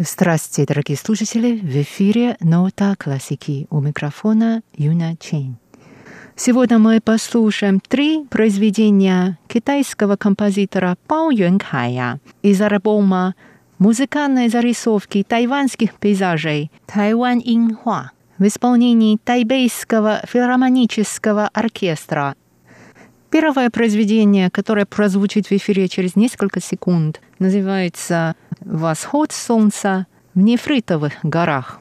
Здравствуйте, дорогие слушатели! В эфире «Нота классики» у микрофона Юна Чейн. Сегодня мы послушаем три произведения китайского композитора Пао Юнкая из альбома «Музыкальные зарисовки тайванских пейзажей» «Тайвань Инхуа» в исполнении Тайбейского филармонического оркестра. Первое произведение, которое прозвучит в эфире через несколько секунд, называется «Восход солнца в нефритовых горах».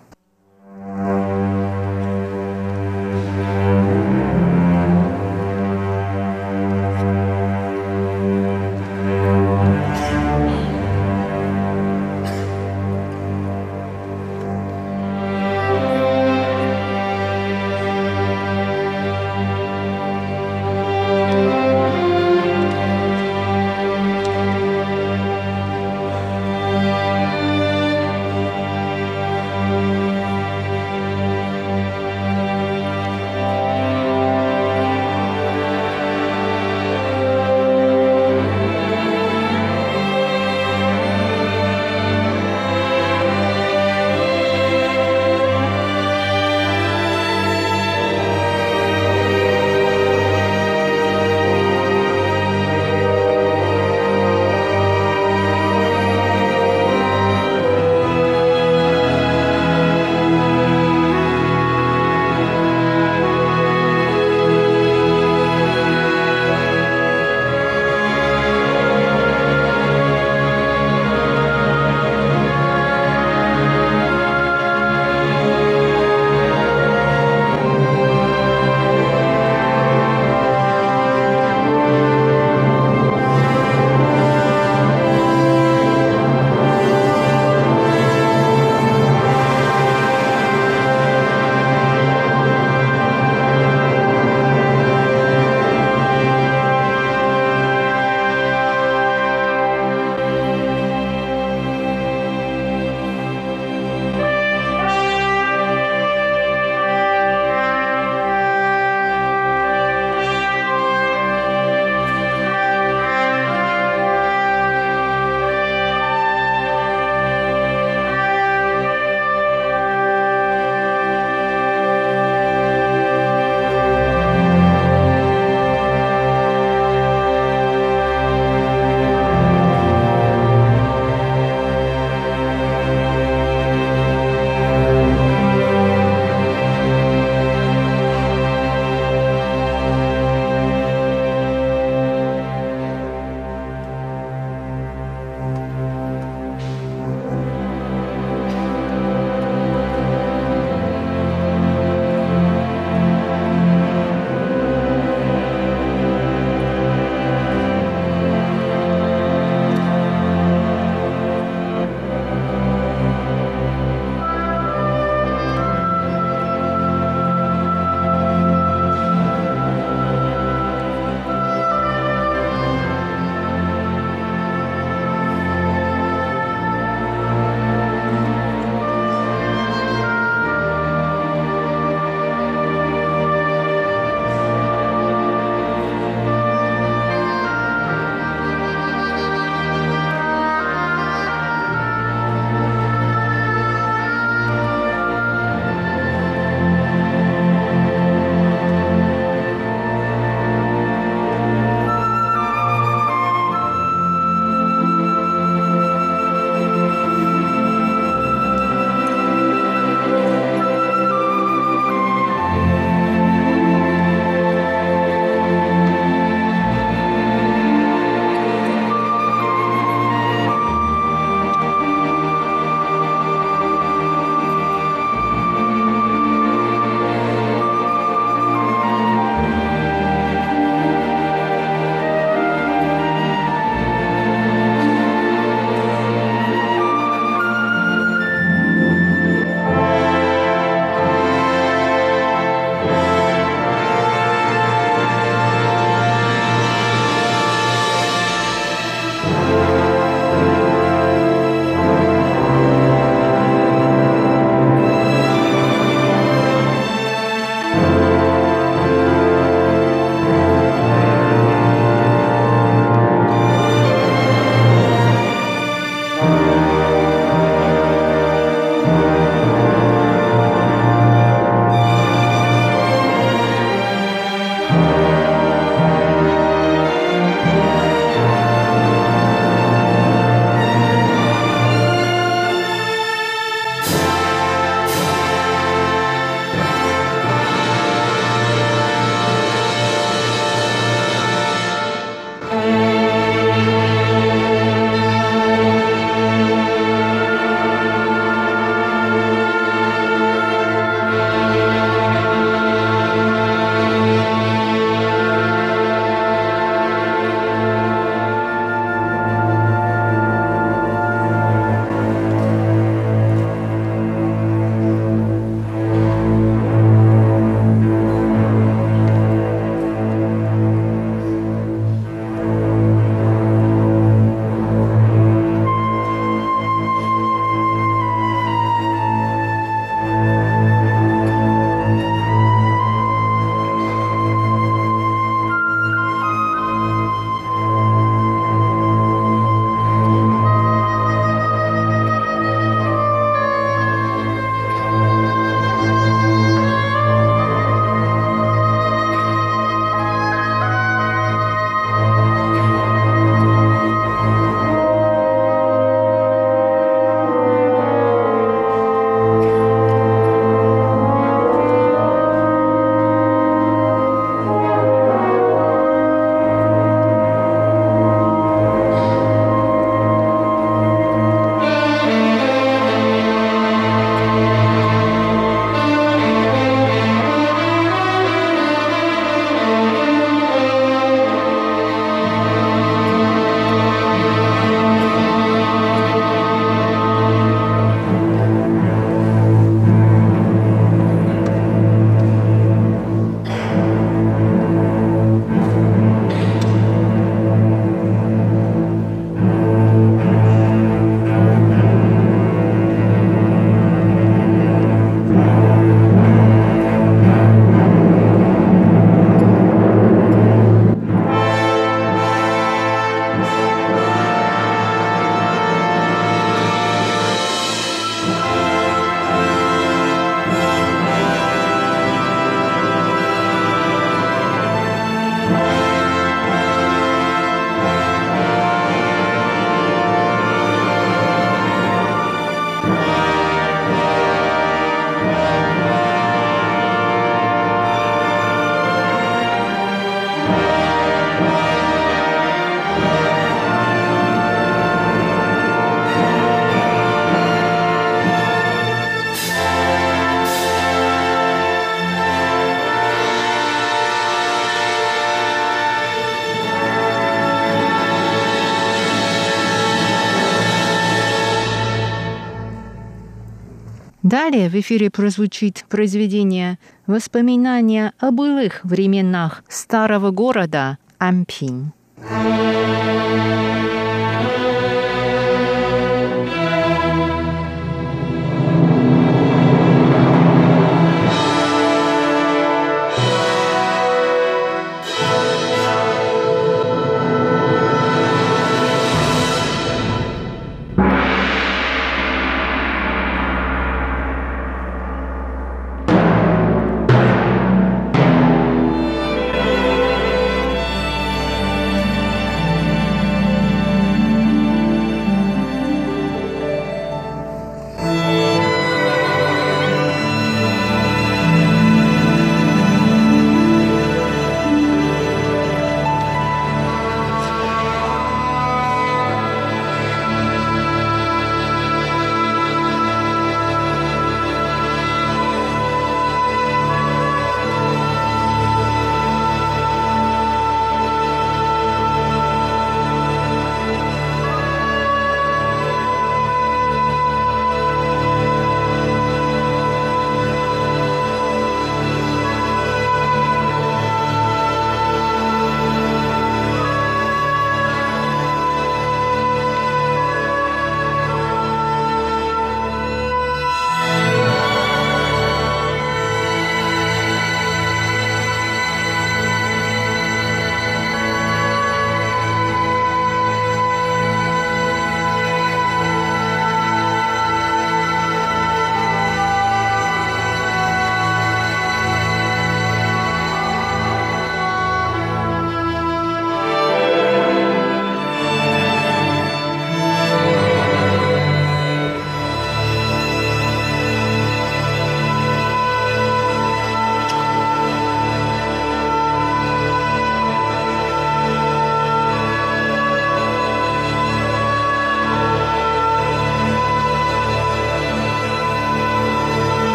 Далее в эфире прозвучит произведение «Воспоминания о былых временах старого города Ампинь».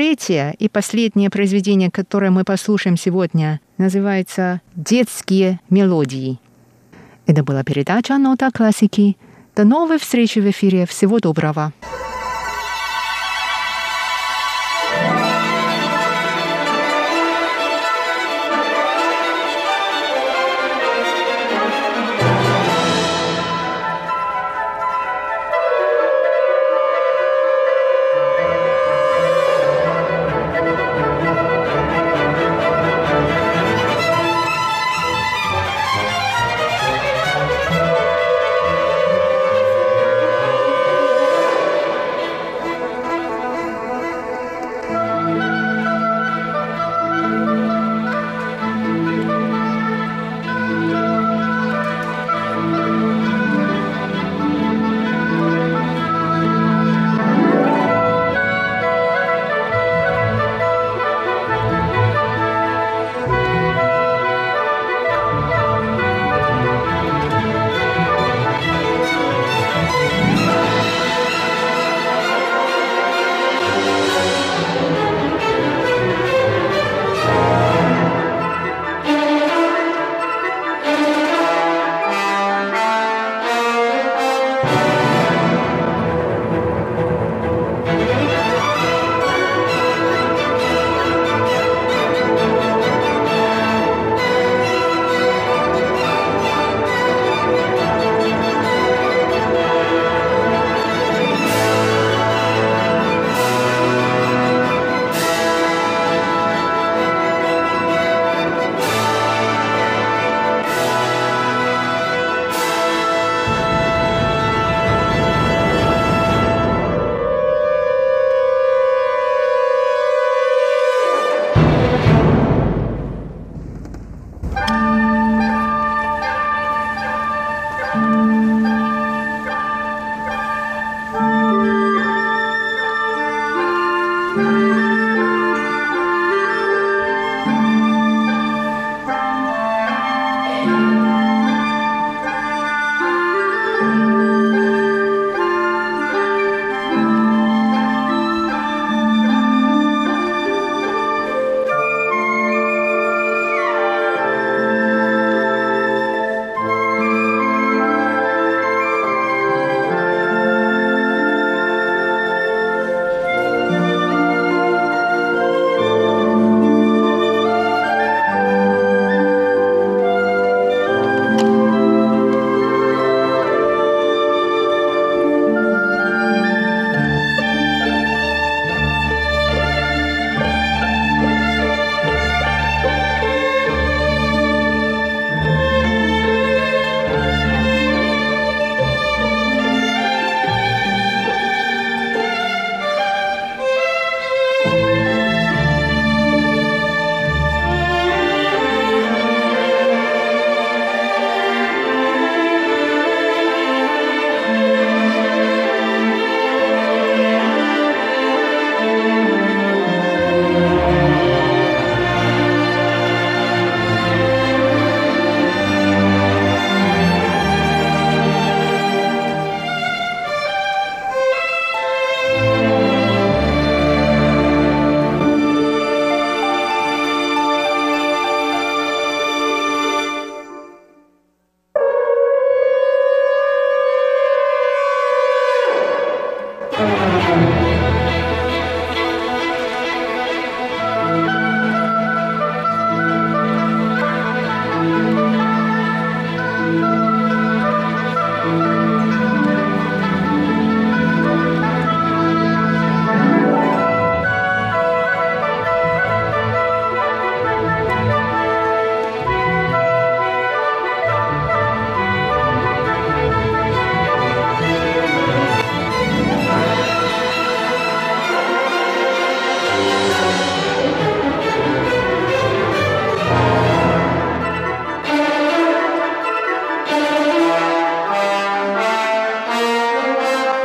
Третье и последнее произведение, которое мы послушаем сегодня, называется «Детские мелодии». Это была передача «Нота классики». До новой встречи в эфире. Всего доброго.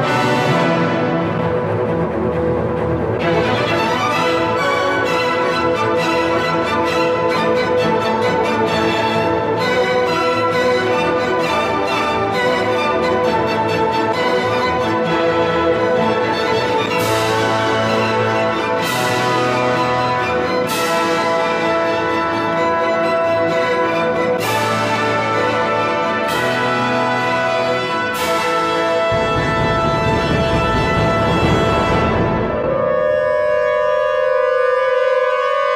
Bye.